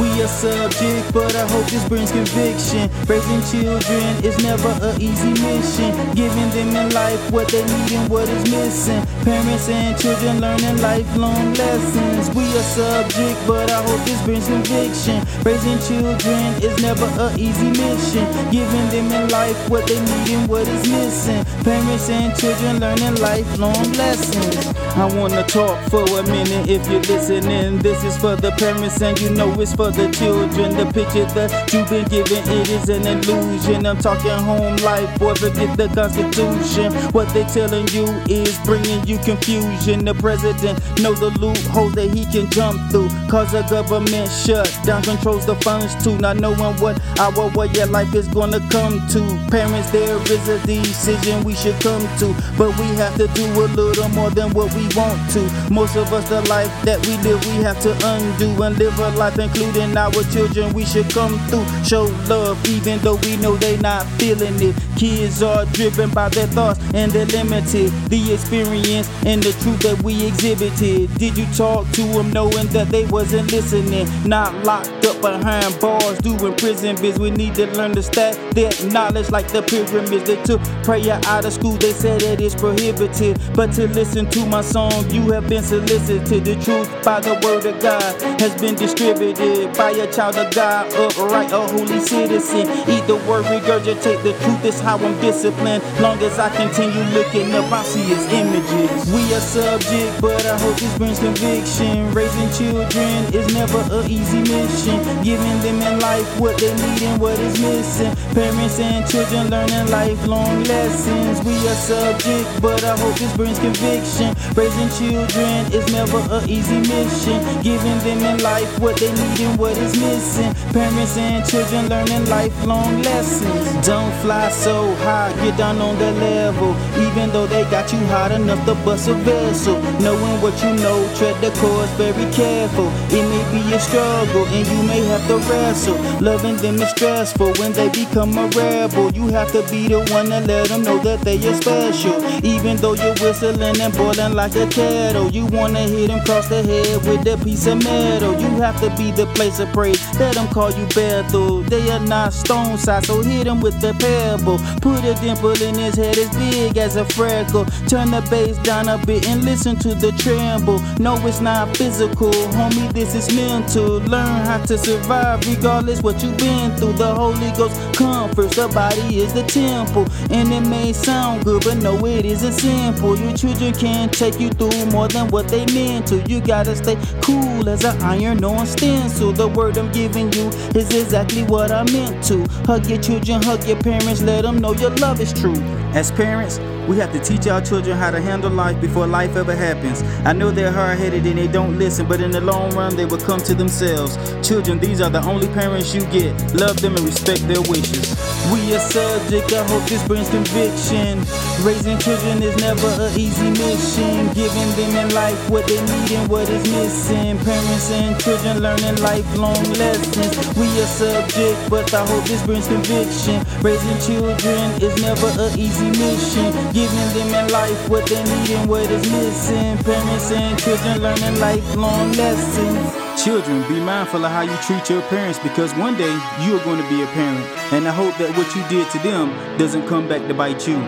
a subject, but I hope this brings conviction. Raising children is never an easy mission. Giving them in life what they need and what is missing. Parents and children learning lifelong lessons. We a subject, but I hope this brings conviction. Raising children is never an easy mission. Giving them in life what they need and what is missing. Parents and children learning lifelong lessons. I wanna talk for a minute if you're listening. This is for the parents and you know it's for the children. The picture that you've been given, it is an illusion. I'm talking home life, boy, forget the Constitution. What they telling you is bringing you confusion. The president know the loopholes that he can jump through. Cause the government shut down controls the funds too. Not knowing what our way of life is gonna come to. Parents, there is a decision we should come to. But we have to do a little more than what we want to. Most of us, the life that we live, we have to undo and live a life, including our children. We should come through, show love, even though we know they not feeling it. Kids are driven by their thoughts and they're limited. The experience and the truth that we exhibited. Did you talk to them knowing that they wasn't listening? Not locked up behind bars, doing prison biz. We need to learn to stack that knowledge like the pyramids. They took prayer out of school, they said that it's prohibited. But to listen to my song, you have been solicited. The truth by the word of God has been distributed by a child of God, uh, upright, a holy citizen. Eat the word, regurgitate the truth, is how I'm disciplined. Long as I continue looking up, I see his images. We are subject, but I hope this brings conviction. Raising children is never an easy mission. Giving them in life what they need and what is missing. Parents and children learning lifelong lessons. We are subject, but I hope this brings conviction. Raising children is never an easy mission. Giving them in life what they need and what is missing. Parents and children learning lifelong lessons. Don't fly so high, get down on the level. Even though they got you hot enough to bust a vessel. Knowing what you know, tread the course very careful. It may be a struggle and you may have to wrestle. Loving them is stressful when they become a rebel. You have to be the one to let them know that they are special. Even though you're whistling and boiling like a kettle, you wanna hit them cross the head with a piece of metal. You have to be the of praise. Let them call you Bethel. They are not stone size, so hit them with the pebble. Put a dimple in his head as big as a freckle. Turn the bass down a bit and listen to the tremble. No, it's not physical, homie. This is mental. Learn how to survive regardless what you've been through. The Holy Ghost comforts. The body is the temple, and it may sound good, but no, it isn't simple. Your children can't take you through more than what they meant to. You gotta stay cool as an iron on stencil. The word I'm giving you is exactly what I meant to. Hug your children, hug your parents, let them know your love is true. As parents, we have to teach our children how to handle life before life ever happens. I know they're hard headed and they don't listen, but in the long run, they will come to themselves. Children, these are the only parents you get. Love them and respect their wishes. We are subject, I hope this brings conviction. Raising children is never an easy mission. Giving them in life what they need and what is missing. Parents and children learning lifelong lessons. We are subject, but I hope this brings conviction. Raising children is never an easy mission. Giving them in life what they need and what is missing. Parents and children learning lifelong lessons. Children, be mindful of how you treat your parents because one day you are going to be a parent. And I hope that what you did to them doesn't come back to bite you.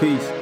Peace.